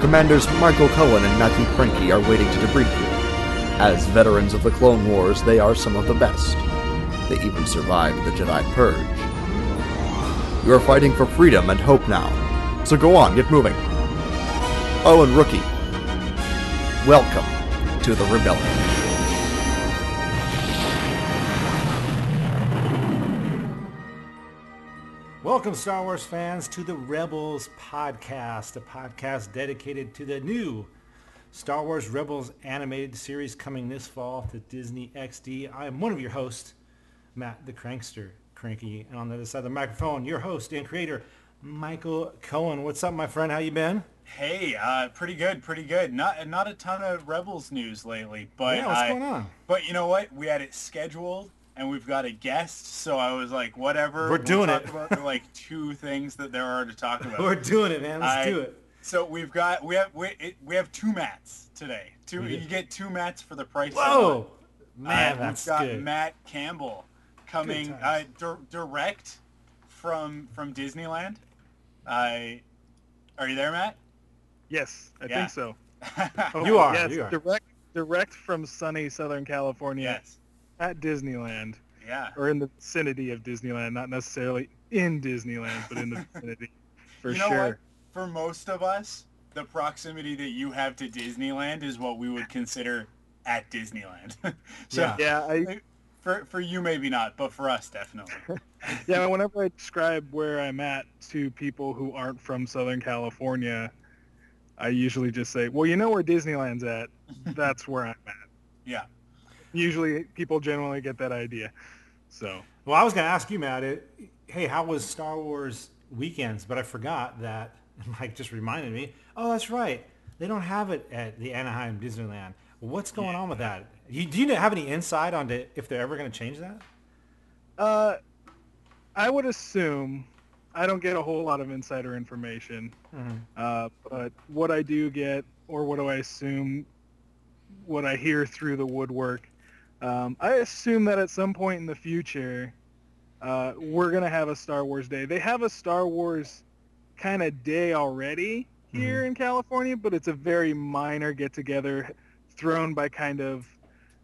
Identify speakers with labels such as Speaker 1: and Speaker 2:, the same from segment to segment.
Speaker 1: Commanders Michael Cohen and Matthew Cranky are waiting to debrief you. As veterans of the Clone Wars, they are some of the best. They even survived the Jedi Purge. You are fighting for freedom and hope now, so go on, get moving. Oh, and Rookie, welcome to the Rebellion.
Speaker 2: Welcome, Star Wars fans, to the Rebels podcast, a podcast dedicated to the new Star Wars Rebels animated series coming this fall to Disney XD. I am one of your hosts, Matt the Crankster Cranky, and on the other side of the microphone, your host and creator, Michael Cohen. What's up, my friend? How you been?
Speaker 3: Hey, uh, pretty good, pretty good. Not not a ton of Rebels news lately, but
Speaker 2: yeah, what's
Speaker 3: I-
Speaker 2: going on?
Speaker 3: But you know what? We had it scheduled, and we've got a guest, so I was like, whatever.
Speaker 2: We're
Speaker 3: we'll
Speaker 2: doing
Speaker 3: talk
Speaker 2: it.
Speaker 3: About like two things that there are to talk about.
Speaker 2: We're doing it, man. Let's
Speaker 3: I-
Speaker 2: do it.
Speaker 3: So we've got we have we, it, we have two mats today. Two
Speaker 2: We
Speaker 3: you get two mats for the price. of
Speaker 2: Whoa,
Speaker 3: one.
Speaker 2: man,
Speaker 3: Uh,
Speaker 2: that's
Speaker 3: we've got
Speaker 2: good.
Speaker 3: Matt Campbell coming uh,
Speaker 2: times.
Speaker 3: dir- direct from from Disneyland. I are you there, Matt?
Speaker 4: Yes, I
Speaker 3: Yeah.
Speaker 4: think so.
Speaker 2: You are,
Speaker 4: Yes,
Speaker 2: you are.
Speaker 4: direct direct from sunny Southern California
Speaker 3: yes.
Speaker 4: At Disneyland,
Speaker 3: Yeah.
Speaker 4: or in the vicinity of Disneyland, not necessarily in Disneyland, but in the vicinity, for
Speaker 3: you know
Speaker 4: sure.
Speaker 3: what? For most of us, the proximity that you have to Disneyland is what we would consider at Disneyland. so
Speaker 2: Yeah.
Speaker 4: Yeah, I
Speaker 3: for for you maybe not, but for us definitely.
Speaker 4: yeah. Whenever I describe where I'm at to people who aren't from Southern California, I usually just say, "Well, you know where Disneyland's at. That's where I'm at."
Speaker 3: Yeah.
Speaker 4: Usually, people generally get that idea. So
Speaker 2: Well, I was going to ask you, Matt. It, hey, how was Star Wars weekends? But I forgot that. Mike just reminded me. Oh, that's right. They don't have it at the Anaheim Disneyland. What's going on with that? You, do you have any insight on to, if they're ever going to change that?
Speaker 4: Uh, I would assume I don't get a whole lot of insider information, uh, but what I do get, or what do I assume, what I hear through the woodwork, um, I assume that at some point in the future, uh, we're gonna have a Star Wars Day. They have a Star Wars kind of day already here in California, but it's a very minor get-together thrown by kind of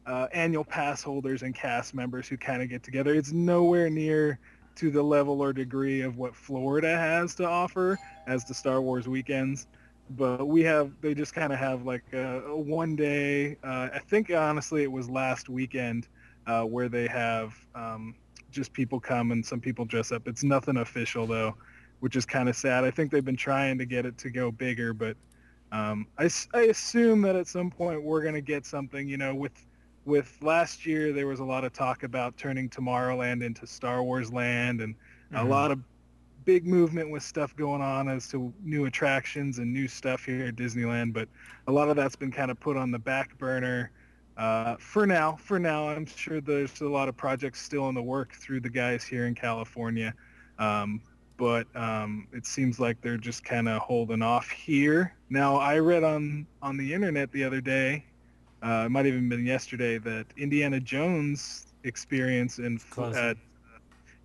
Speaker 4: uh, annual pass holders and cast members who kind of get together. It's nowhere near to the level or degree of what Florida has to offer as the Star Wars weekends. But we have, they just kind of have like a, a one day, uh, I think honestly it was last weekend uh, where they have um, just people come and some people dress up. It's nothing official though, which is kind of sad. I think they've been trying to get it to go bigger, but um, I, I assume that at some point we're going to get something, you know, with with last year there was a lot of talk about turning Tomorrowland into Star Wars Land and a
Speaker 2: Mhm.
Speaker 4: lot of big movement with stuff going on as to new attractions and new stuff here at Disneyland, but a lot of that's been kind of put on the back burner uh, for now. For now, I'm sure there's a lot of projects still in the work through the guys here in California, um, but um, it seems like they're just kind of holding off here. Now, I read on on the internet the other day, uh, it might have even been yesterday, that Indiana Jones experience in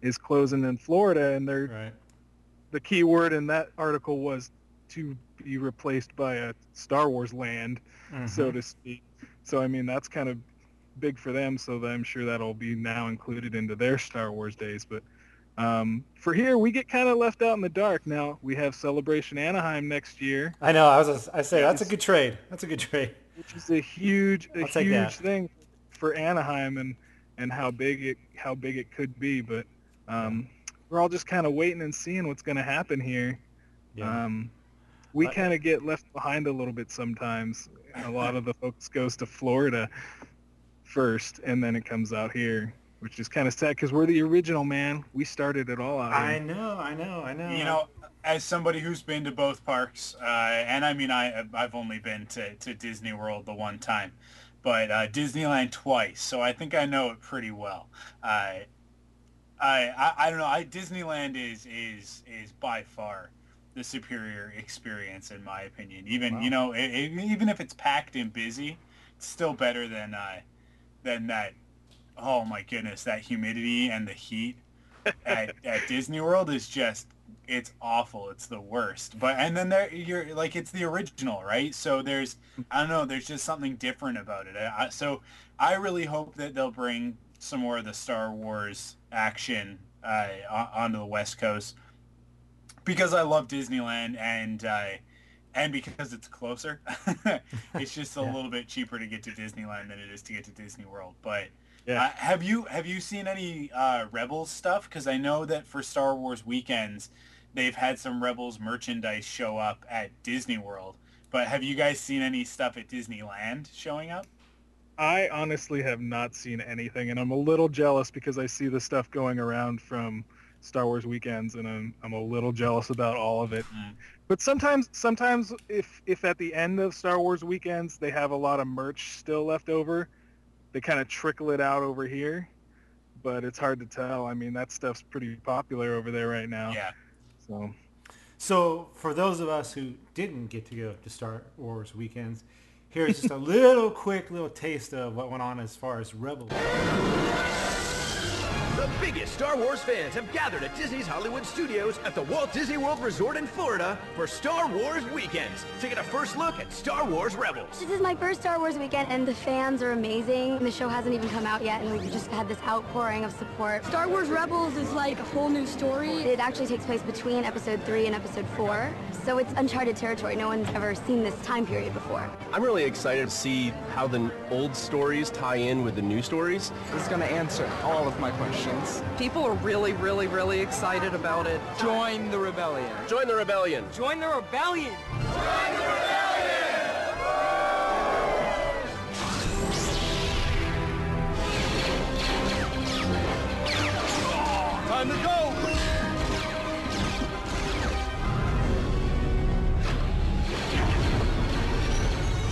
Speaker 4: is closing in Florida, and they're
Speaker 2: Right.
Speaker 4: The key word in that article was to be replaced by a Star Wars land, so
Speaker 2: Mhm.
Speaker 4: to speak. So I mean that's kind of big for them. So I'm sure that'll be now included into their Star Wars days. But um, for here, we get kind of left out in the dark. Now we have Celebration Anaheim next year,
Speaker 2: I know. I was. I say that's a good trade. That's a good trade.
Speaker 4: which is a huge, a huge thing for Anaheim and and how big it how big it could be. But um, we're all just kind of waiting and seeing what's going to happen here.
Speaker 2: Yeah.
Speaker 4: Um, we kind of get left behind a little bit sometimes. A lot of the folks goes to Florida first, and then it comes out here. which is kind of sad because we're the original man. We started it all out. here.
Speaker 2: I know, I know, I know.
Speaker 3: You know, as somebody who's been to both parks, uh, and I mean, I I've only been to, to Disney World the one time, but uh, Disneyland twice, so I think I know it pretty well. Uh, I, I I don't know. I Disneyland is is is by far the superior experience in my opinion. Even
Speaker 2: Wow.
Speaker 3: you know, it, it, even if it's packed and busy, it's still better than uh, than that. Oh my goodness, that humidity and the heat at, at Disney World is just it's awful. It's the worst. But and then there you're like it's the original, right? So there's I don't know. There's just something different about it. I, I- so I really hope that they'll bring some more of the Star Wars action uh, on- onto the West Coast because I love Disneyland and uh, and because it's closer. it's just a
Speaker 2: Yeah.
Speaker 3: little bit cheaper to get to Disneyland than it is to get to Disney World. But
Speaker 4: Yeah.
Speaker 3: uh, have you have you seen any uh, Rebels stuff? Because I know that for Star Wars weekends, they've had some Rebels merchandise show up at Disney World. But have you guys seen any stuff at Disneyland showing up?
Speaker 4: I honestly have not seen anything, and I'm a little jealous because I see the stuff going around from Star Wars weekends, and I'm I'm a little jealous about all of it.
Speaker 3: Mm.
Speaker 4: But sometimes, sometimes if if at the end of Star Wars weekends they have a lot of merch still left over, they kind of trickle it out over here. But it's hard to tell. I mean, that stuff's pretty popular over there right now.
Speaker 3: Yeah.
Speaker 4: So
Speaker 2: So for those of us who didn't get to go to Star Wars weekends, here's just a little quick little taste of what went on as far as Rebels.
Speaker 5: The biggest Star Wars fans have gathered at Disney's Hollywood Studios at the Walt Disney World Resort in Florida for Star Wars Weekends to get a first look at Star Wars Rebels.
Speaker 6: This is my first Star Wars weekend, and the fans are amazing. The show hasn't even come out yet, and we've just had this outpouring of support.
Speaker 7: Star Wars Rebels is like a whole new story.
Speaker 6: It actually takes place between Episode 3 and Episode 4, so it's uncharted territory. No one's ever seen this time period before.
Speaker 8: I'm really excited to see how the old stories tie in with the new stories.
Speaker 9: is going to answer all of my questions.
Speaker 10: People are really, really, really excited about it.
Speaker 9: Join the rebellion.
Speaker 8: Join the rebellion.
Speaker 10: Join the rebellion!
Speaker 8: Time to go!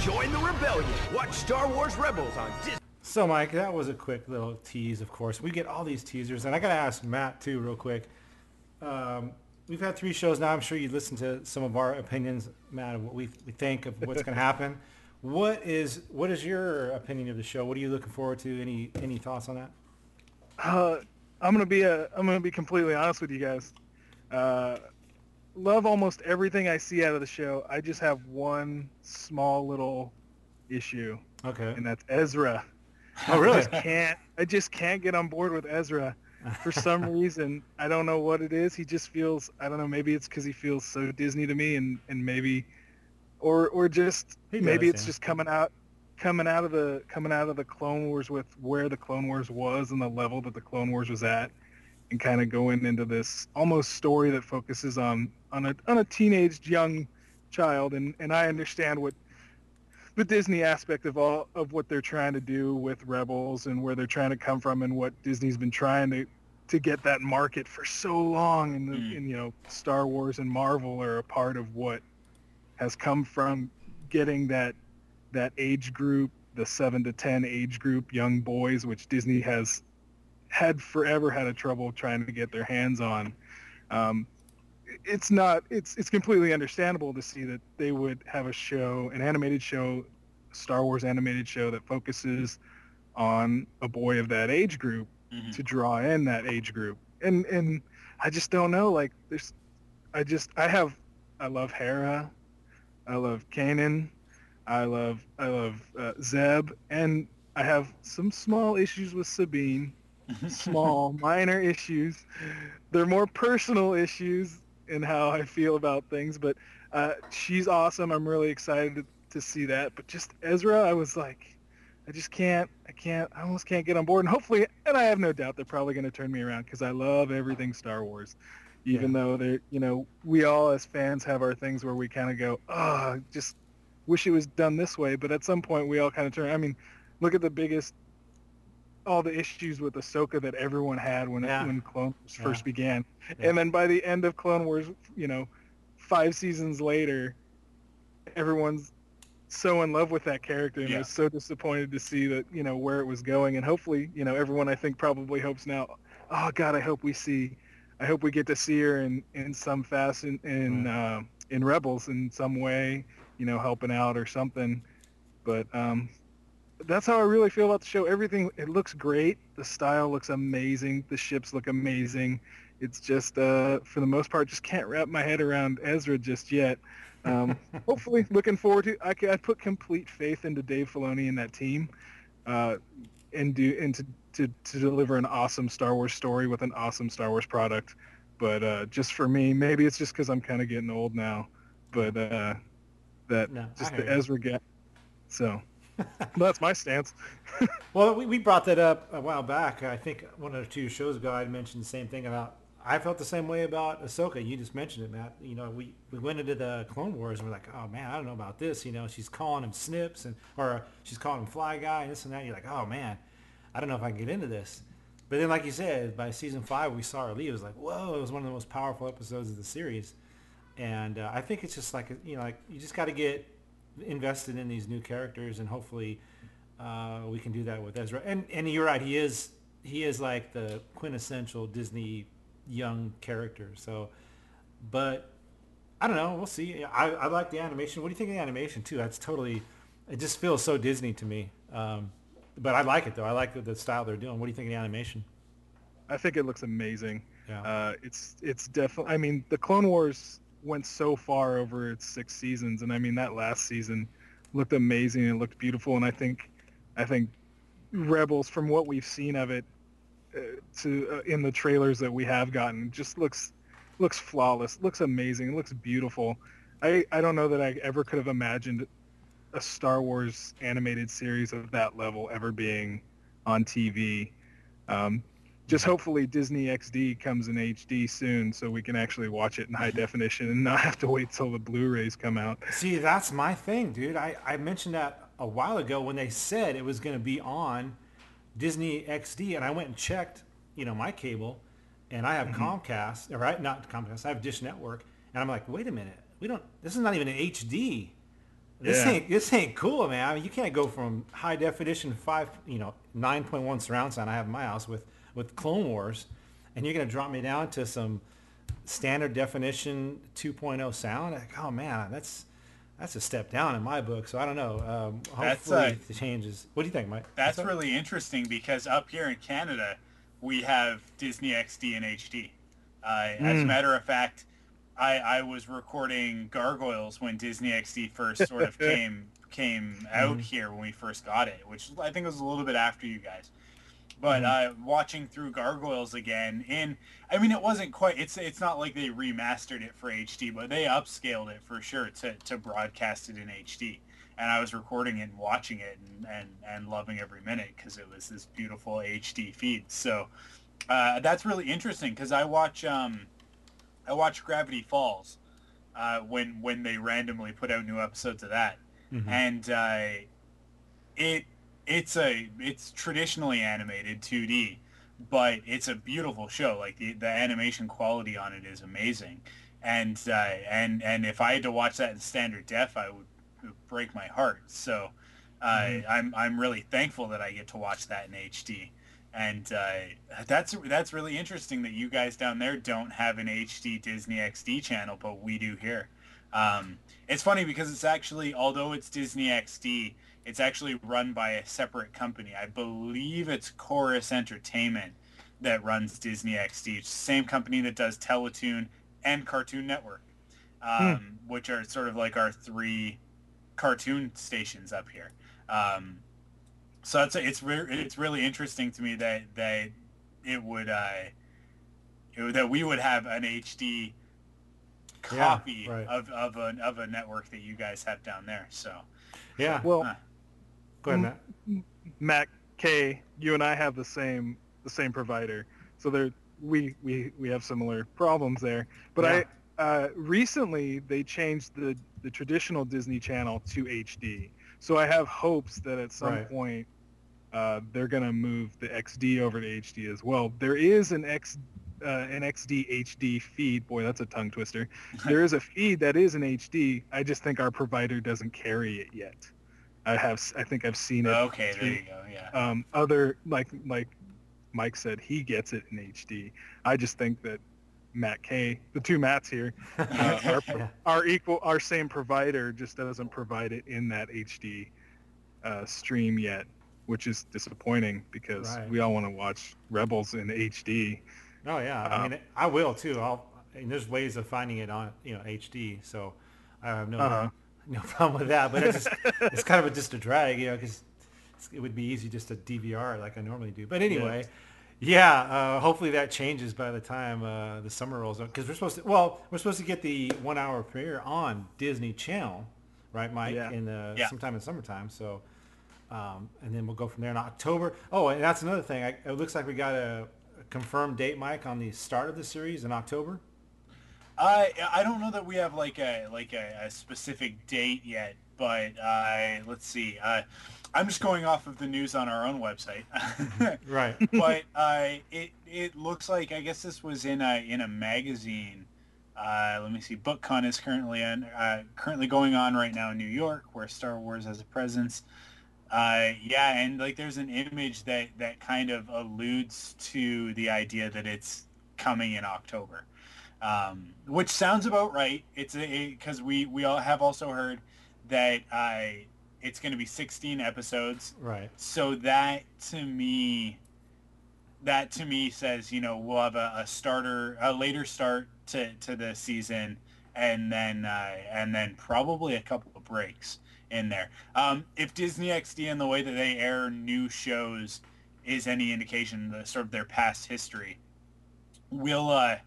Speaker 5: Join the rebellion. Watch Star Wars Rebels on Disney.
Speaker 2: So Mike, that was a quick little tease, of course. We get all these teasers, and I gotta ask Matt too, real quick. Um, we've had three shows now. I'm sure you listened to some of our opinions, Matt, of what we, we think of what's gonna happen. What is what is your opinion of the show? What are you looking forward to? Any any thoughts on that?
Speaker 4: Uh, I'm gonna be a, I'm gonna be completely honest with you guys. Uh, love almost everything I see out of the show. I just have one small little issue,
Speaker 2: Okay.
Speaker 4: and that's Ezra.
Speaker 2: Oh, really?
Speaker 4: I just can't. I just can't get on board with Ezra. For some reason, I don't know what it is. He just feels. I don't know. Maybe it's because he feels so Disney to me, and and maybe, or or just maybe it's
Speaker 2: yeah.
Speaker 4: just coming out coming out of the coming out of the Clone Wars with where the Clone Wars was and the level that the Clone Wars was at, and kind of going into this almost story that focuses on on a on a teenaged young child, and and I understand what the Disney aspect of all of what they're trying to do with Rebels and where they're trying to come from and what Disney's been trying to to get that market for so long and,
Speaker 3: Mm.
Speaker 4: and you know Star Wars and Marvel are a part of what has come from getting that that age group the 7 to 10 age group young boys which Disney has had forever had a trouble trying to get their hands on um, it's not it's it's completely understandable to see that they would have a show an animated show star wars animated show that focuses on a boy of that age group
Speaker 3: Mhm.
Speaker 4: to draw in that age group. And and i just don't know like there's i just i have i love hera i love kanan i love i love uh, zeb and i have some small issues with sabine. Small minor issues. They're more personal issues in how i feel about things but uh, she's awesome. I'm really excited to, to see that but just ezra i was like i just can't i can't i almost can't get on board and hopefully and i have no doubt they're probably going to turn me around because i love everything star wars even though they're you know we all as fans have our things where we kind of go oh just wish it was done this way but at some point we all kind of turn i mean look at the biggest all the issues with Ahsoka that everyone had when
Speaker 2: Yeah.
Speaker 4: when Clone Wars
Speaker 2: Yeah.
Speaker 4: first began,
Speaker 2: Yeah.
Speaker 4: and then by the end of Clone Wars, you know, five seasons later, everyone's so in love with that character and
Speaker 3: Yeah.
Speaker 4: was so disappointed to see that you know where it was going, and hopefully, you know, everyone I think probably hopes now. Oh God, I hope we see, I hope we get to see her in in some fashion in uh, in Rebels in some way, you know, helping out or something. But um, that's how I really feel about the show. Everything it looks great. The style looks amazing. The ships look amazing. It's just uh, for the most part, just can't wrap my head around Ezra just yet. Um, hopefully, looking forward to. I, I put complete faith into Dave Filoni and that team, uh, and do and to, to to deliver an awesome Star Wars story with an awesome Star Wars product. But uh, just for me, maybe it's just because I'm kind of getting old now. But uh, that
Speaker 2: No,
Speaker 4: just the. Ezra gap. So that's my stance.
Speaker 2: Well, we, we brought that up a while back. I think one or two shows ago I mentioned the same thing about. I felt the same way about Ahsoka. You just mentioned it, Matt. You know, we, we went into the Clone Wars and we're like, oh man, I don't know about this. You know, she's calling him Snips and or she's calling him Fly Guy and this and that. You're like, oh man, I don't know if I can get into this. But then, like you said, by season five, we saw her leave. It was like, whoa! It was one of the most powerful episodes of the series. And uh, I think it's just like you know, like you just got to get invested in these new characters, and hopefully uh, we can do that with Ezra. And and you're right, he is he is like the quintessential Disney young character. So, but I don't know. We'll see. I, I like the animation. What do you think of the animation too? That's totally. It just feels so Disney to me. Um, but I like it though. I like the, the style they're doing. What do you think of the animation?
Speaker 4: I think it looks amazing.
Speaker 2: Yeah.
Speaker 4: Uh, it's it's definitely. I mean, the Clone Wars went so far over its six seasons, and I mean that last season looked amazing and looked beautiful. And I think, I think Rebels, from what we've seen of it, uh, to uh, in the trailers that we have gotten, just looks looks flawless. Looks amazing. Looks beautiful. I I don't know that I ever could have imagined a Star Wars animated series of that level ever being on TV. Um, just hopefully Disney XD comes in HD soon so we can actually watch it in high mm-hmm. definition and not have to wait till the Blu-rays come out.
Speaker 2: See, that's my thing, dude. I, I mentioned that a while ago when they said it was going to be on Disney XD, and I went and checked, you know, my cable, and I have mm-hmm. Comcast, all right? Not Comcast. I have Dish Network, and I'm like, wait a minute, we don't. This is not even an HD. This
Speaker 4: Yeah.
Speaker 2: ain't this ain't cool, man. I mean, you can't go from high definition five, you know, nine point one surround sound I have in my house with with Clone Wars, and you're gonna drop me down to some standard definition 2.0 sound. Like, oh man, that's that's a step down in my book. So I don't know. Um,
Speaker 3: That's,
Speaker 2: hopefully
Speaker 3: uh,
Speaker 2: it changes. What do you think, Mike?
Speaker 3: That's
Speaker 2: What's up?
Speaker 3: really interesting because up here in Canada, we have Disney XD and HD. Uh, As a
Speaker 2: Hmm.
Speaker 3: matter of fact, I, I was recording Gargoyles when Disney XD first sort of came came out
Speaker 2: Mhm.
Speaker 3: here when we first got it, which I think was a little bit after you guys. But
Speaker 2: Mm-hmm.
Speaker 3: uh, watching through Gargoyles again, and I mean, it wasn't quite. It's it's not like they remastered it for HD, but they upscaled it for sure to, to broadcast it in HD. And I was recording it and watching it and, and, and loving every minute because it was this beautiful HD feed. So uh, that's really interesting because I watch um, I watch Gravity Falls uh, when when they randomly put out new episodes of that,
Speaker 2: Mhm.
Speaker 3: and uh, it it's a it's traditionally animated 2D, but it's a beautiful show. Like the, the animation quality on it is amazing, and uh, and and if I had to watch that in standard def, I would, would break my heart. So uh, I'm I'm really thankful that I get to watch that in HD. And uh, that's that's really interesting that you guys down there don't have an HD Disney XD channel, but we do here. Um, it's funny because it's actually, although it's Disney XD, it's actually run by a separate company. I believe it's Chorus Entertainment that runs Disney XD. Same company that does Teletoon and Cartoon Network, um, which are sort of like our three cartoon stations up here. Um, so it's it's re- it's really interesting to me that that it would uh, it would- that we would have an HD copy
Speaker 2: right.
Speaker 3: of of a of a network that you guys have down there. So
Speaker 2: Yeah.
Speaker 4: Well,
Speaker 3: Huh.
Speaker 2: Go ahead, Matt.
Speaker 4: Matt K, you and I have the same the same provider, so there we we we have similar problems there. But
Speaker 2: Yeah.
Speaker 4: I uh, recently they changed the the traditional Disney Channel to HD, so I have hopes that at some
Speaker 2: Right.
Speaker 4: point uh, they're going to move the XD over to HD as well. There is an X uh, an XD HD feed. Boy, that's a tongue twister. there is a feed that is an HD. I just think our provider doesn't carry it yet. I have I think I've seen it.
Speaker 3: Okay, there you go. Yeah.
Speaker 4: Um, other like like Mike said, he gets it in HD. I just think that Matt K, the two Matts here, uh, are, are equal. Our same provider just doesn't provide it in that HD uh, stream yet, which is disappointing because
Speaker 2: Right.
Speaker 4: we all want to watch Rebels in HD.
Speaker 2: Oh yeah, I
Speaker 4: Um,
Speaker 2: mean, I will too. I'll, and there's ways of finding it on, you know, HD. So I have no
Speaker 4: Uh-huh.
Speaker 2: No problem with that. But it's just, it's kind of a, just a drag, you know, because it would be easy just to DVR like I normally do. But anyway, yeah, uh, hopefully that changes by the time uh, the summer rolls up. Because we're supposed to, well, we're supposed to get the one hour premiere on Disney Channel, right, Mike?
Speaker 4: Yeah.
Speaker 2: In the
Speaker 3: Yeah.
Speaker 2: sometime in summertime. So. Um, and then we'll go from there in October. Oh, and that's another thing. I, it looks like we got a confirmed date, Mike, on the start of the series in October.
Speaker 3: I I don't know that we have like a like a, a specific date yet, but uh, let's see. Uh, I'm just going off of the news on our own website.
Speaker 2: Right.
Speaker 3: but uh, it it looks like I guess this was in a in a magazine. Uh, let me see. BookCon is currently on, uh, currently going on right now in New York, where Star Wars has a presence. Uh, yeah, and like there's an image that that kind of alludes to the idea that it's coming in October, um, which sounds about right. It's because we we all have also heard that uh, it's going to be 16 episodes.
Speaker 2: Right.
Speaker 3: So that to me, that to me says you know we'll have a, a starter, a later start to, to the season, and then uh, and then probably a couple of breaks in there. Um, if Disney XD and the way that they air new shows is any indication of sort of their past history, we'll uh,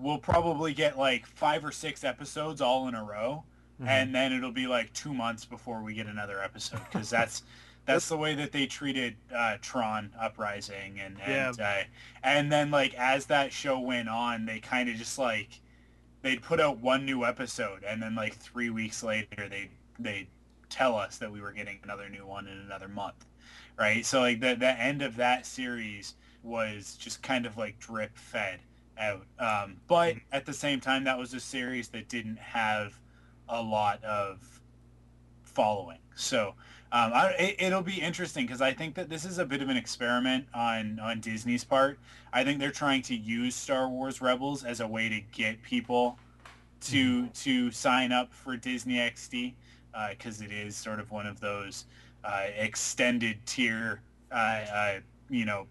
Speaker 3: we'll probably get like five or six episodes all in a row, and then it'll be like two months before we get another episode because that's that's the way that they treated uh, Tron Uprising and and uh, and then like as that show went on, they kind of just like they'd put out one new episode and then like three weeks later they they tell us that we were getting another new one in another month right? So like the, the end of that series was just kind of like drip fed out. Um, but at the same time that was a series that didn't have a lot of following. So um, I, it, it'll be interesting because I think that this is a bit of an experiment on on Disney's part. I think they're trying to use Star Wars Rebels as a way to get people to to sign up for Disney XD because it is sort of one of those uh, extended tier, uh, uh, you know,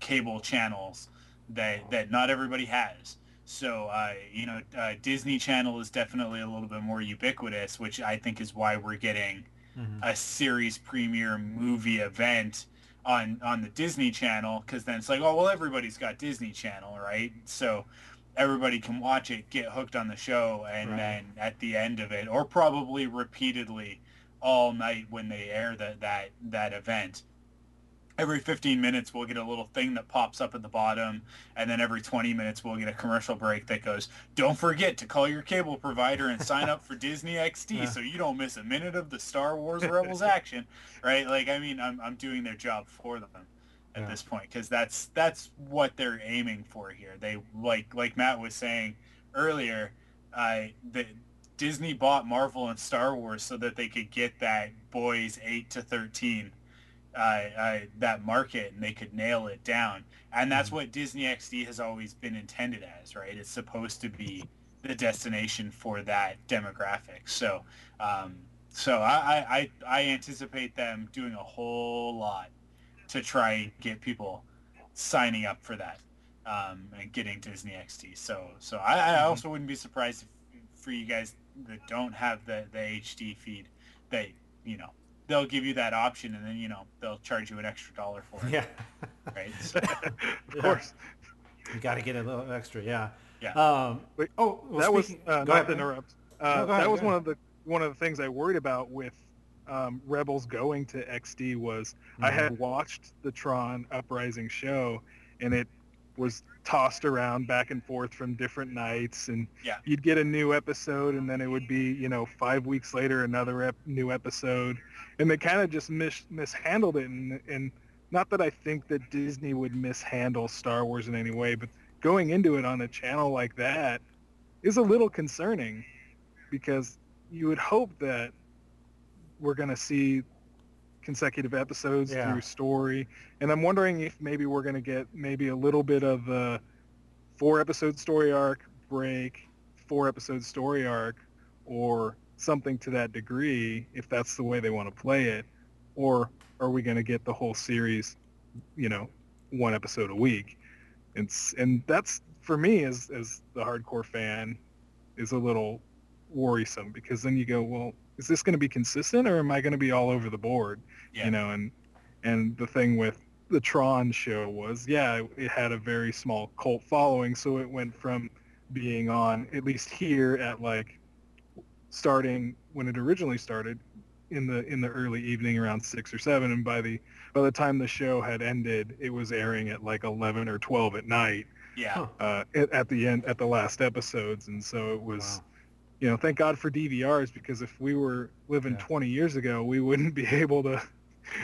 Speaker 3: cable channels that that not everybody has. So uh, you know, uh, Disney Channel is definitely a little bit more ubiquitous, which I think is why we're getting a series premiere movie event on on the Disney Channel because then it's like, oh well, everybody's got Disney Channel, right? So everybody can watch it, get hooked on the show, and
Speaker 2: Right.
Speaker 3: then at the end of it, or probably repeatedly all night when they air that that that event. Every 15 minutes, we'll get a little thing that pops up at the bottom, and then every 20 minutes, we'll get a commercial break that goes, "Don't forget to call your cable provider and sign up for Disney XD
Speaker 2: Yeah.
Speaker 3: so you don't miss a minute of the Star Wars Rebels action." Right? Like, I mean, I'm I'm doing their job for them at
Speaker 2: Yeah.
Speaker 3: this point because that's that's what they're aiming for here. They like like Matt was saying earlier, uh, that Disney bought Marvel and Star Wars so that they could get that boys eight to thirteen uh, uh, that market and they could nail it down. And that's what Disney XD has always been intended as, right? It's supposed to be the destination for that demographic. So, um, so I, I, I anticipate them doing a whole lot to try and get people signing up for that um, and getting Disney XD. So, so I, I also wouldn't be surprised if, for you guys that don't have the, the HD feed, that you know they'll give you that option, and then you know they'll charge you an extra dollar for it.
Speaker 2: Yeah.
Speaker 3: Right. So,
Speaker 4: Of course.
Speaker 2: You got to get a little extra. Yeah.
Speaker 3: Yeah.
Speaker 2: Um,
Speaker 4: Wait,
Speaker 2: oh, well,
Speaker 4: that was
Speaker 2: speaking-
Speaker 4: uh, not
Speaker 2: ahead,
Speaker 4: to interrupt. Uh,
Speaker 2: go ahead,
Speaker 4: that
Speaker 2: go
Speaker 4: was one of the one of the things I worried about with um, Rebels going to XD was I
Speaker 2: Mm-hmm.
Speaker 4: had watched the Tron Uprising show, and it was tossed around back and forth from different nights, and
Speaker 3: Yeah.
Speaker 4: you'd get a new episode, and then it would be you know five weeks later another ep- new episode, and they kind of just mis- mishandled it, and, and not that I think that Disney would mishandle Star Wars in any way, but going into it on a channel like that is a little concerning because you would hope that we're going to see consecutive episodes
Speaker 2: Yeah.
Speaker 4: through story. And i'm wondering if maybe we're going to get maybe a little bit of a four episode story arc break four episode story arc or something to that degree if that's the way they want to play it. Or are we going to get the whole series you know one episode a week? It's and that's for me as as the hardcore fan is a little worrisome because then you go well is this going to be consistent or am i going to be all over the board
Speaker 3: Yeah.
Speaker 4: you know and and the thing with the tron show was yeah it, it had a very small cult following so it went from being on at least here at like starting when it originally started in the in the early evening around six or seven and by the by the time the show had ended it was airing at like 11 or 12 at night
Speaker 3: Yeah.
Speaker 4: uh, at, at the end at the last episodes and so it was you know thank god for dvrs because if we were living
Speaker 2: Yeah.
Speaker 4: 20 years ago we wouldn't be able to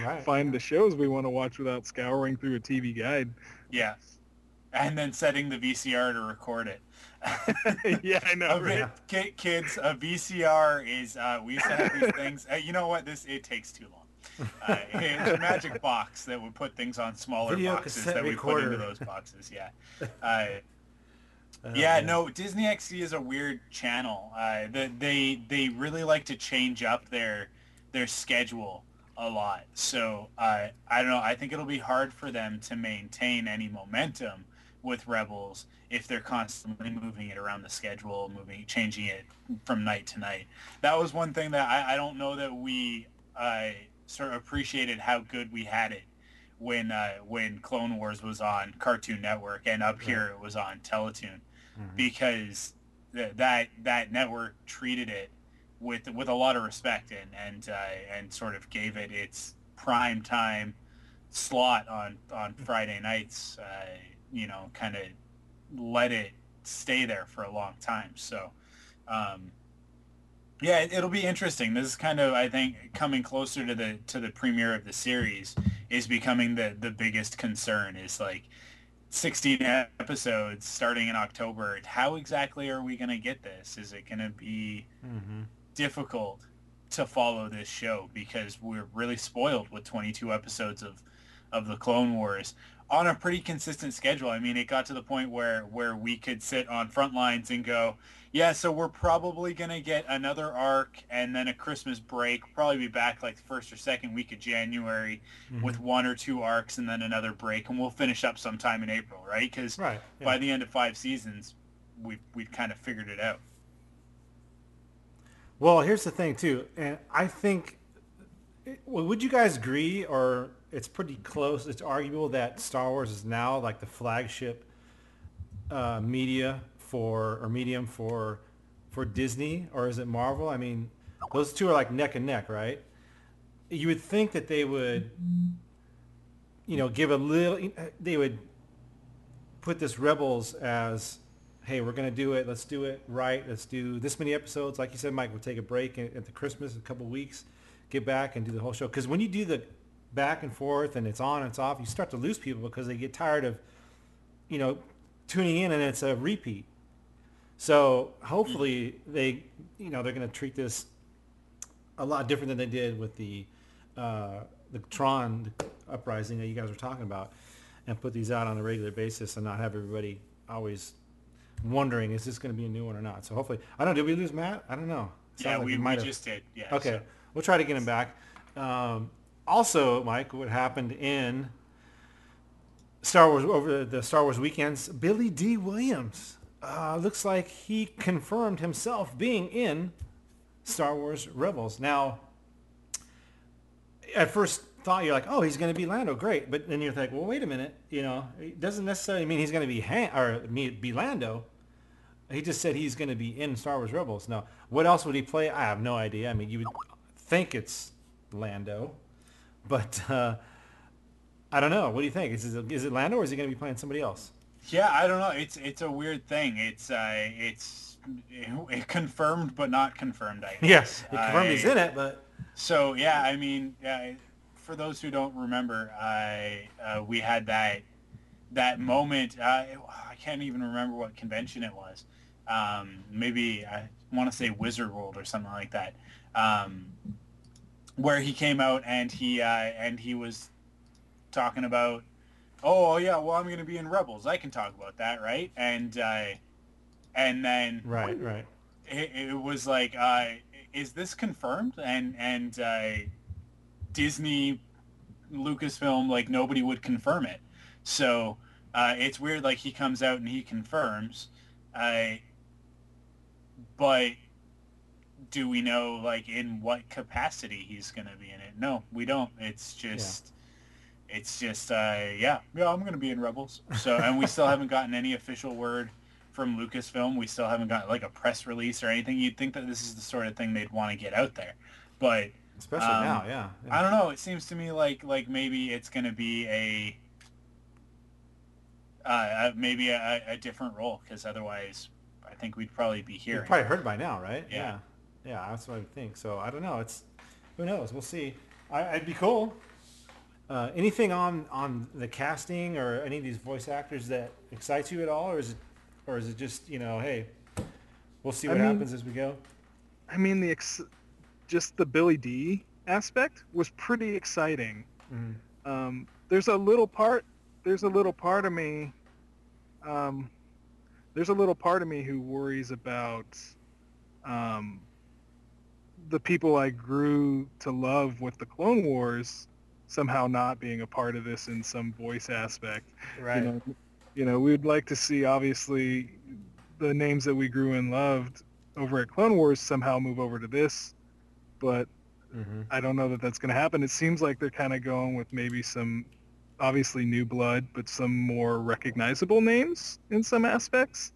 Speaker 2: Right.
Speaker 4: find the shows we want to watch without scouring through a tv guide
Speaker 3: Yeah. And then setting the VCR to record it.
Speaker 4: yeah i know
Speaker 3: A
Speaker 4: right?
Speaker 3: ki- kids, a VCR is, uh, we used to have these things. Uh, you know what? This It takes too long. Uh, it's a magic box that would put things on smaller
Speaker 2: Video
Speaker 3: boxes that we put into those boxes. Yeah. Uh,
Speaker 2: Uh,
Speaker 3: yeah, no, Disney XD is a weird channel. Uh, the, they they really like to change up their their schedule a lot. So uh, I don't know. I think it'll be hard for them to maintain any momentum with Rebels if they're constantly moving it around the schedule, moving, changing it from night to night. That was one thing that I, I don't know that we uh, sort of appreciated how good we had it when uh, when Clone Wars was on Cartoon Network and up here it was on Teletoon because th- that that network treated it with with a lot of respect and and uh, and sort of gave it its prime time slot on on Friday nights. Uh, you know, kind of let it stay there for a long time. So. Um, yeah, it- it'll be interesting. This is kind of, I think, coming closer to the to the premiere of the series is becoming the the biggest concern. Is like 16 episodes starting in October. How exactly are we going to get this? Is it going to be
Speaker 2: Mm-hmm.
Speaker 3: difficult to follow this show because we're really spoiled with 22 episodes of of the Clone Wars on a pretty consistent schedule. I mean, it got to the point where where we could sit on front lines and go, yeah, so we're probably going to get another arc and then a Christmas break, probably be back like the first or second week of January
Speaker 2: Mm-hmm.
Speaker 3: with one or two arcs and then another break and we'll finish up sometime in April, right? Cuz
Speaker 2: Right. yeah.
Speaker 3: by the end of 5 seasons, we we've kind of figured it out.
Speaker 2: Well, here's the thing too, and I think, well, would you guys agree, or it's pretty close? It's arguable that Star Wars is now like the flagship uh, media for or medium for for Disney, or is it Marvel? I mean, those two are like neck and neck, right? You would think that they would, you know, give a little. They would put this Rebels as hey, we're to do it. Let's do it right. Let's do this many episodes. Like you said, Mike, we'll take a break at at the Christmas, a couple weeks, get back and do the whole show. Because when you do the back and forth and it's on and it's off, you start to lose people because they get tired of, you know, tuning in and it's a repeat. So hopefully they, you know, they're going to treat this a lot different than they did with the uh, the Tron uprising that you guys were talking about, and put these out on a regular basis and not have everybody always wondering is this going to be a new one or not. So hopefully, I don't. know, Did we lose Matt? I don't know. Sounds
Speaker 3: Yeah,
Speaker 2: like
Speaker 3: we, we
Speaker 2: might
Speaker 3: just did. Yeah.
Speaker 2: Okay,
Speaker 3: so-
Speaker 2: we'll try to get him back. Um, also, Mike, what happened in Star Wars over the Star Wars weekends? Billy Dee Williams uh, looks like he confirmed himself being in Star Wars Rebels. Now, at first thought you're like, oh, he's going to be Lando, great. But then you're like, well, wait a minute, you know, it doesn't necessarily mean he's going to be Han- or be Lando. He just said he's going to be in Star Wars Rebels. Now, what else would he play? I have no idea. I mean, you would think it's Lando, but uh, I don't know. What do you think? Is it, is it Lando or is he going to be playing somebody else?
Speaker 3: Yeah, I don't know. It's it's a weird thing. It's uh, it's it confirmed but not confirmed. I guess.
Speaker 2: Yes, it confirmed he's in it, but
Speaker 3: So yeah, I mean, yeah, for for those who don't remember, I uh, we had that that moment. Uh, I can't even remember what convention it was. Um, maybe I want to say Wizard World or something like that, um, where he came out and he uh, and he was talking about, oh yeah, well I'm going to be in Rebels. I can talk about that, right? And uh, and then
Speaker 2: right, right.
Speaker 3: It, it was like, uh, is this confirmed? And and uh, Disney, Lucasfilm, like nobody would confirm it. So uh, it's weird. Like he comes out and he confirms. Uh, but do we know like in what capacity he's going to be in it? No, we don't. It's just, yeah. it's just, uh, yeah, yeah, I'm going to be in Rebels. So, and we still haven't gotten any official word from Lucasfilm. We still haven't got like a press release or anything. You'd think that this is the sort of thing they'd want to get out there, but
Speaker 2: especially um, now, yeah,
Speaker 3: yeah, I don't know. It seems to me like like maybe it's going to be a uh, maybe a, a different role because otherwise I think we'd probably be here.
Speaker 2: You've probably heard by now, right?
Speaker 3: Yeah.
Speaker 2: yeah. Yeah. that's what I would think. So I don't know. It's who knows. We'll see. I, would be cool. Uh, anything on on the casting or any of these voice actors that excites you at all, or is it, or is it just you know, hey, we'll see what I mean, happens as we go.
Speaker 4: I mean, the ex- just the Billy Dee aspect was pretty exciting. Mm-hmm. Um, there's a little part. There's a little part of me. Um, there's a little part of me who worries about um, the people I grew to love with the Clone Wars somehow not being a part of this in some voice aspect.
Speaker 2: Right.
Speaker 4: You know, you know, we'd like to see obviously the names that we grew and loved over at Clone Wars somehow move over to this, but mm-hmm. I don't know that that's going to happen. It seems like they're kind of going with maybe some obviously new blood, but some more recognizable names in some aspects.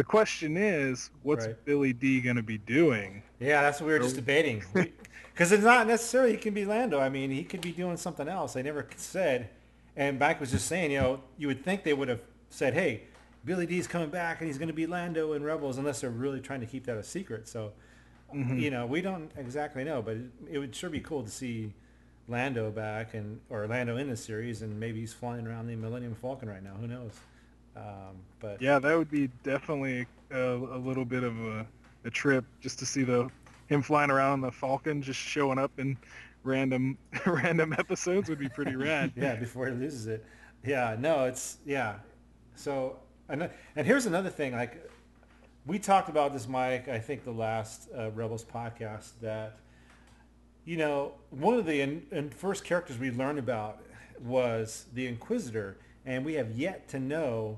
Speaker 4: The question is, what's right. Billy Dee going to be doing?
Speaker 2: Yeah, that's what we were just debating. Because it's not necessarily he can be Lando. I mean, he could be doing something else. They never said. And Mike was just saying, you know, you would think they would have said, hey, Billy Dee's coming back and he's going to be Lando in Rebels, unless they're really trying to keep that a secret. So, mm-hmm. you know, we don't exactly know, but it, it would sure be cool to see Lando back and or Lando in the series, and maybe he's flying around the Millennium Falcon right now. Who knows? Um, but
Speaker 4: yeah, that would be definitely a, a little bit of a, a, trip just to see the him flying around on the Falcon, just showing up in random random episodes would be pretty rad.
Speaker 2: yeah, before he loses it. Yeah, no, it's yeah. So and and here's another thing. Like we talked about this, Mike. I think the last uh, Rebels podcast that you know, one of the in, in first characters we learned about was the Inquisitor, and we have yet to know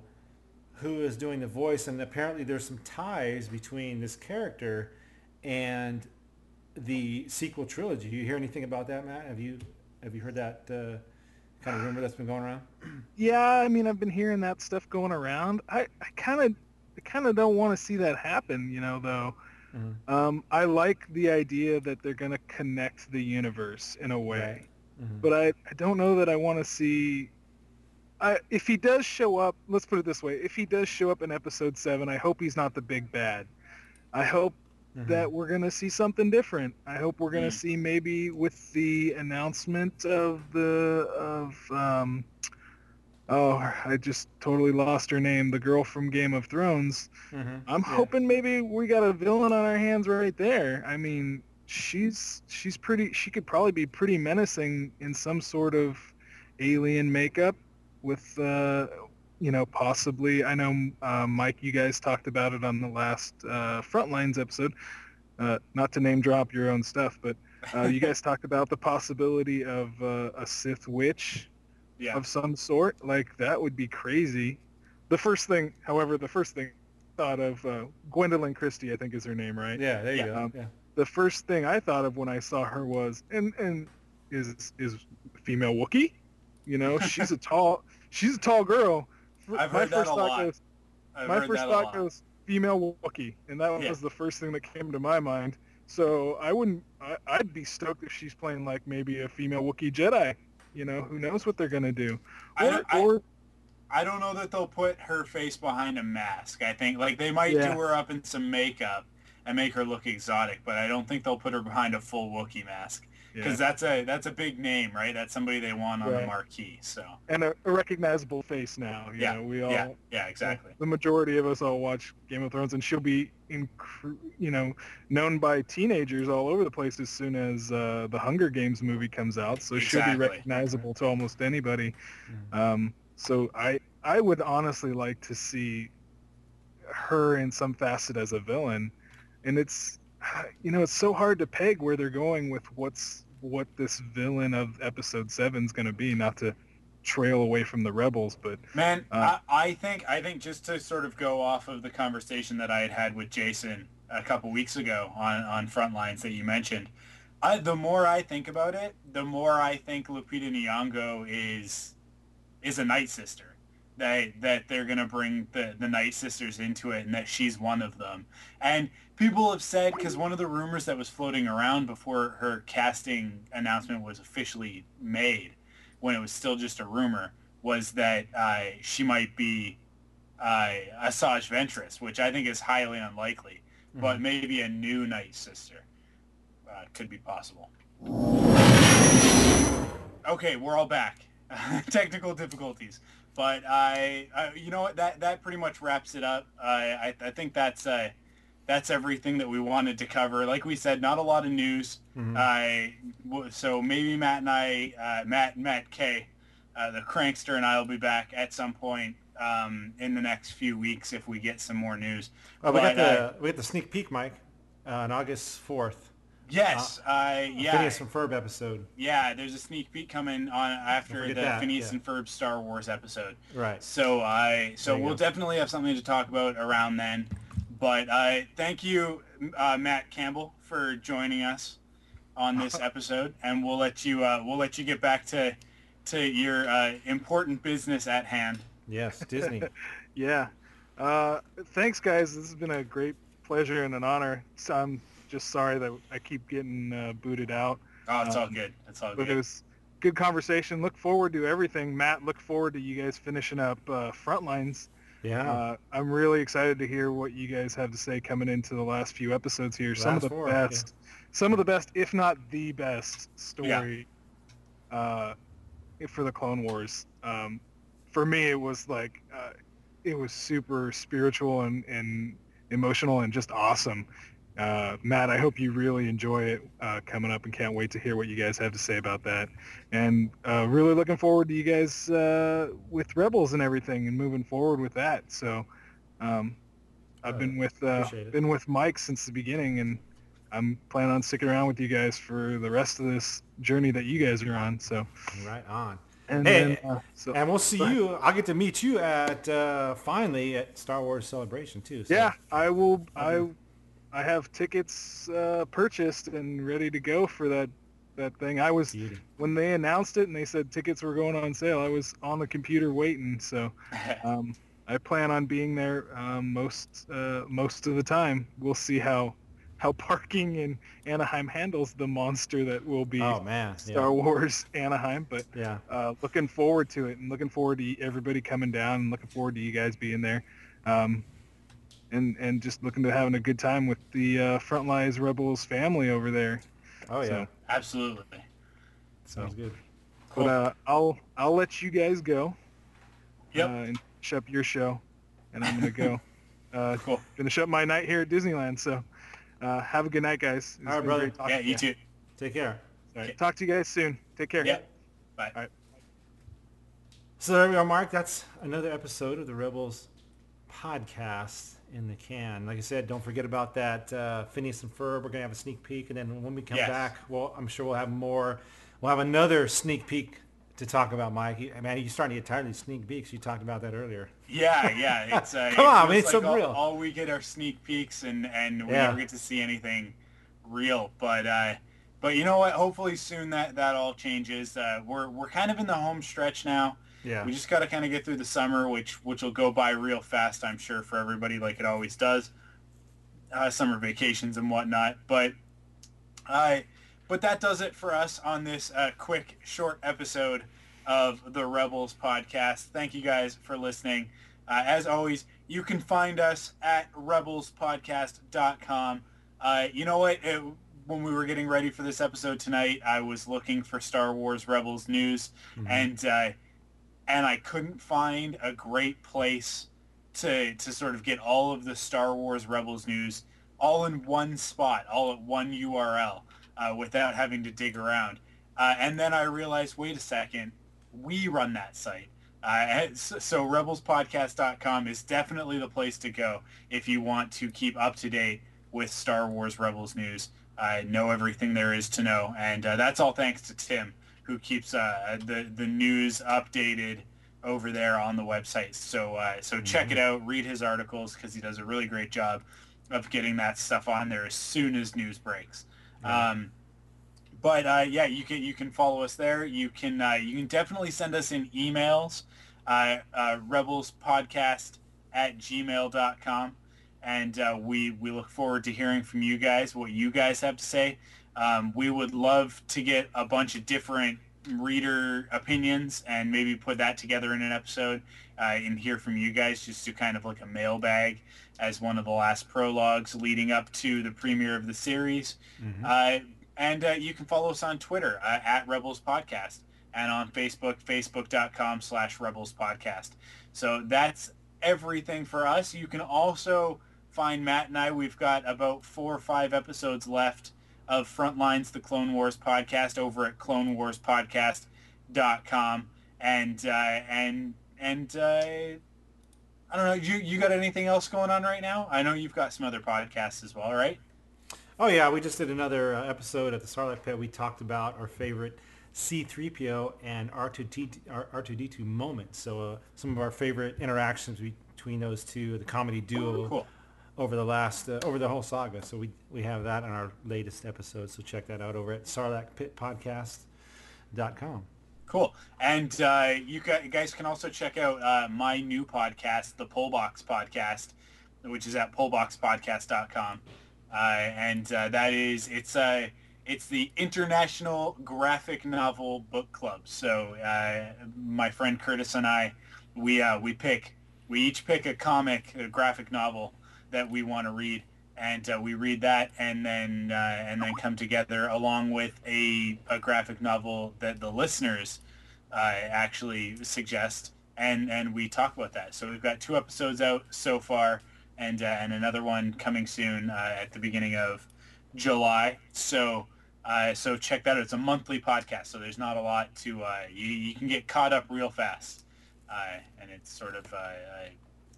Speaker 2: who is doing the voice. And apparently, there's some ties between this character and the sequel trilogy. Do you hear anything about that, Matt? Have you have you heard that uh, kind of rumor that's been going around?
Speaker 4: Yeah, I mean, I've been hearing that stuff going around. I kind of I kind of don't want to see that happen, you know, though. Mm-hmm. Um, I like the idea that they're going to connect the universe in a way, right. mm-hmm. but I, I don't know that I want to see. I, if he does show up, let's put it this way: if he does show up in Episode Seven, I hope he's not the big bad. I hope mm-hmm. that we're going to see something different. I hope we're going to mm. see maybe with the announcement of the of um, oh, I just totally lost her name, the girl from Game of Thrones. Mm-hmm. I'm yeah. hoping maybe we got a villain on our hands right there. I mean, she's she's pretty. She could probably be pretty menacing in some sort of alien makeup with, uh, you know, possibly. I know uh, Mike, you guys talked about it on the last uh, Frontlines episode. Uh, not to name drop your own stuff, but uh, you guys talked about the possibility of uh, a Sith witch yeah. of some sort. Like that would be crazy. The first thing, however, the first thing I thought of uh, Gwendoline Christie, I think is her name, right?
Speaker 2: Yeah, there you
Speaker 4: yeah.
Speaker 2: go. Um, yeah.
Speaker 4: The first thing I thought of when I saw her was, and and is is female Wookiee. You know, she's a tall, she's a tall girl.
Speaker 3: I've my heard first that a lot. Goes,
Speaker 4: my first thought goes female Wookiee, and that was yeah. the first thing that came to my mind. So I wouldn't, I, would be stoked if she's playing like maybe a female Wookiee Jedi. You know, who knows what they're gonna do?
Speaker 3: Or, I, or I don't know that they'll put her face behind a mask. I think like they might yeah. do her up in some makeup and make her look exotic, but I don't think they'll put her behind a full Wookiee mask. Because
Speaker 4: Yeah.
Speaker 3: that's a that's a big name, right? That's somebody they want on the marquee. So
Speaker 4: and a, a recognizable face now. You
Speaker 3: Yeah,
Speaker 4: know, we all,
Speaker 3: yeah, yeah, exactly.
Speaker 4: The majority of us all watch Game of Thrones, and she'll be, incre- you know, known by teenagers all over the place as soon as uh, the Hunger Games movie comes out. So she'll be recognizable to almost anybody. Um, so I, I would honestly like to see her in some facet as a villain, and it's, you know, it's so hard to peg where they're going with what's what this villain of episode seven is going to be. Not to trail away from the rebels, but
Speaker 3: Man,
Speaker 4: Uh,
Speaker 3: I, I think I think just to sort of go off of the conversation that I had had with Jason a couple weeks ago on on Frontlines that you mentioned, I, the more I think about it, the more I think Lupita Nyong'o is is a Night Sister. That that they're gonna bring the the Night Sisters into it, and that she's one of them. And people have said because one of the rumors that was floating around before her casting announcement was officially made, when it was still just a rumor, was that uh, she might be uh, Asajj Ventress, which I think is highly unlikely, but maybe a new Night Sister uh, could be possible. Okay, we're all back. Technical difficulties, but I, I, you know what, that that pretty much wraps it up. I, I, I think that's uh, that's everything that we wanted to cover. Like we said, not a lot of news.
Speaker 2: Mhm.
Speaker 3: I w so maybe Matt and I, uh, Matt Matt K, uh, the crankster, and I will be back at some point um, in the next few weeks if we get some more news.
Speaker 2: Oh, we got
Speaker 3: But, uh,
Speaker 2: the we got the sneak peek, Mike, uh, on August fourth.
Speaker 3: Yes, uh, yeah,
Speaker 2: Phineas and Ferb episode.
Speaker 3: yeah. There's a sneak peek coming on after the
Speaker 2: that,
Speaker 3: Phineas
Speaker 2: yeah.
Speaker 3: and Ferb Star Wars episode.
Speaker 2: Right.
Speaker 3: So I so we'll
Speaker 2: go.
Speaker 3: definitely have something to talk about around then. But uh, thank you, uh, Matt Campbell, for joining us on this episode, and we'll let you uh, we'll let you get back to to your uh, important business at hand.
Speaker 2: Yes, Disney.
Speaker 4: yeah. Uh, thanks, guys. This has been a great pleasure and an honor. So I'm just sorry that I keep getting uh, booted out.
Speaker 3: Oh, it's all
Speaker 4: Um,
Speaker 3: good. It's all good.
Speaker 4: But it was good conversation. Look forward to everything. Matt, look forward to you guys finishing up uh, Frontlines.
Speaker 2: Yeah.
Speaker 4: Uh, I'm really excited to hear what you guys have to say coming into the last few episodes here. some of the
Speaker 2: four, yeah.
Speaker 4: best, some of the best, if not the best story uh, for the Clone Wars. Um, for me, it was like uh, it was super spiritual and, and emotional and just awesome. Uh, Matt, I hope you really enjoy it uh, coming up and can't wait to hear what you guys have to say about that. And uh, really looking forward to you guys uh, with Rebels and everything and moving forward with that. So um, I've been with uh, been with Mike since the beginning, and I'm planning on sticking around with you guys for the rest of this journey that you guys are on. So
Speaker 2: Right on.
Speaker 4: and
Speaker 2: Hey,
Speaker 4: then, uh, so
Speaker 2: and we'll see you. I'll get to meet you at uh, finally at Star Wars Celebration too. So.
Speaker 4: Yeah, I will. I. I have tickets uh, purchased and ready to go for that that thing. I was
Speaker 2: Beauty.
Speaker 4: when they announced it and they said tickets were going on sale. I was on the computer waiting, so um, I plan on being there um, most uh, most of the time. We'll see how how parking in Anaheim handles the monster that will be
Speaker 2: Oh man.
Speaker 4: Star
Speaker 2: Yeah.
Speaker 4: Wars Anaheim, but
Speaker 2: Yeah.
Speaker 4: uh, looking forward to it and looking forward to everybody coming down and looking forward to you guys being there. Um, and, and just looking to having a good time with the uh, Frontlines Rebels family over there.
Speaker 2: Oh yeah.
Speaker 4: So-
Speaker 3: Absolutely.
Speaker 2: Sounds good.
Speaker 3: Cool.
Speaker 4: But uh, I'll I'll let you guys go.
Speaker 3: Yep.
Speaker 4: Uh, and finish up your show, and I'm gonna go uh,
Speaker 3: Cool.
Speaker 4: finish up my night here at Disneyland. So uh, have a good night, guys. It's
Speaker 2: All right, brother.
Speaker 4: great talking
Speaker 3: yeah, you too.
Speaker 2: Take care.
Speaker 4: All right, talk to you guys soon. Take care.
Speaker 3: Yep. Bye.
Speaker 4: All right.
Speaker 2: So there we are, Mark. That's another episode of the Rebels podcast in the can. Like I said, don't forget about that uh, Phineas and Ferb. We're gonna have a sneak peek, and then when we come
Speaker 3: Yes.
Speaker 2: back, well, I'm sure we'll have more. We'll have another sneak peek to talk about, Mike. You, man, you're starting to get tired of these sneak peeks. You talked about that earlier.
Speaker 3: Yeah, yeah. It's uh,
Speaker 2: Come
Speaker 3: it
Speaker 2: on, man, it's
Speaker 3: like
Speaker 2: so
Speaker 3: all,
Speaker 2: real.
Speaker 3: all we get are sneak peeks, and and we
Speaker 2: Yeah.
Speaker 3: never get to see anything real. But uh, but you know what? Hopefully soon that that all changes. Uh, we're we're kind of in the home stretch now.
Speaker 2: Yeah.
Speaker 3: We just got to kind of get through the summer, which which will go by real fast, I'm sure, for everybody, like it always does. Uh, summer vacations and whatnot, but I. but that does it for us on this uh, quick, short episode of the Rebels podcast. Thank you guys for listening. Uh, as always, you can find us at rebelspodcast.com. Uh, you know what? It, when we were getting ready for this episode tonight, I was looking for Star Wars Rebels news,
Speaker 2: Mhm.
Speaker 3: and uh, and I couldn't find a great place to to sort of get all of the Star Wars Rebels news all in one spot, all at one URL, uh, without having to dig around. Uh, and then I realized, wait a second, we run that site. Uh, so so rebelspodcast.com is definitely the place to go if you want to keep up to date with Star Wars Rebels news. Uh, know everything there is to know, and uh, that's all thanks to Tim, who keeps uh, the the news updated over there on the website. So uh, so check it out, read his articles because he does a really great job of getting that stuff on there as soon as news breaks. Um, but uh, yeah, you can you can follow us there. You can uh, you can definitely send us in emails, uh, uh, rebelspodcast at gmail.com. And uh, we, we look forward to hearing from you guys, what you guys have to say. Um, we would love to get a bunch of different reader opinions and maybe put that together in an episode uh, and hear from you guys just to kind of like a mailbag as one of the last prologues leading up to the premiere of the series. Uh, and uh, you can follow us on Twitter uh, at Rebels Podcast and on Facebook, facebook.com slash Rebels Podcast. So that's everything for us. You can also find Matt and I. We've got about four or five episodes left of Frontlines, the Clone Wars podcast over at clonewarspodcast.com. And, uh, and, and, uh, I don't know. You you got anything else going on right now? I know you've got some other podcasts as well, right?
Speaker 2: Oh yeah, we just did another uh, episode at the Sarlacc Pit. We talked about our favorite C-3PO and R2D R2D2 moments. So uh, some of our favorite interactions between those two, the comedy duo
Speaker 3: Cool.
Speaker 2: Over the last uh, over the whole saga. So we we have that in our latest episode. So check that out over at sarlaccpitpodcast.com.
Speaker 3: Cool. And uh, you guys can also check out uh, my new podcast, the Pullbox Podcast, which is at pullboxpodcast.com. Uh, and uh, that is, it's uh, it's the International Graphic Novel Book Club. So uh, my friend Curtis and I, we, we pick, we each pick a comic, a graphic novel that we want to read. And uh, we read that, and then uh, and then come together along with a, a graphic novel that the listeners uh, actually suggest, and and we talk about that. So we've got two episodes out so far, and uh, and another one coming soon uh, at the beginning of July. So so check that out. It's a monthly podcast, so there's not a lot to you you can get caught up real fast, and it's sort of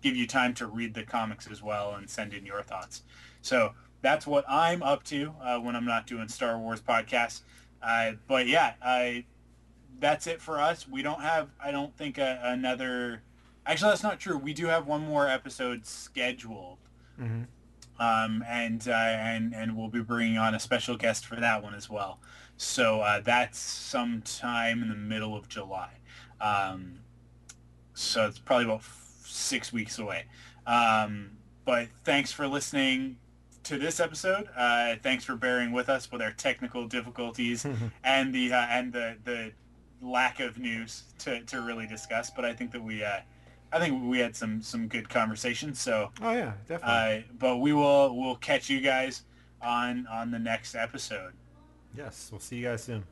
Speaker 3: give you time to read the comics as well and send in your thoughts. So that's what I'm up to uh, when I'm not doing Star Wars podcasts. Uh, but yeah, I that's it for us. We don't have, I don't think, a, another. Actually, that's not true. We do have one more episode scheduled,
Speaker 2: Mhm.
Speaker 3: um, and uh, and and we'll be bringing on a special guest for that one as well. So uh, that's sometime in the middle of July. Um, so it's probably about six weeks away. Um, but thanks for listening to this episode. Uh, thanks for bearing with us with our technical difficulties and the uh, and the the lack of news to, to really discuss. But I think that we uh, I think we had some some good conversations. So
Speaker 2: Oh yeah, definitely.
Speaker 3: uh, but we will we'll catch you guys on on the next episode.
Speaker 2: yes, we'll see you guys soon.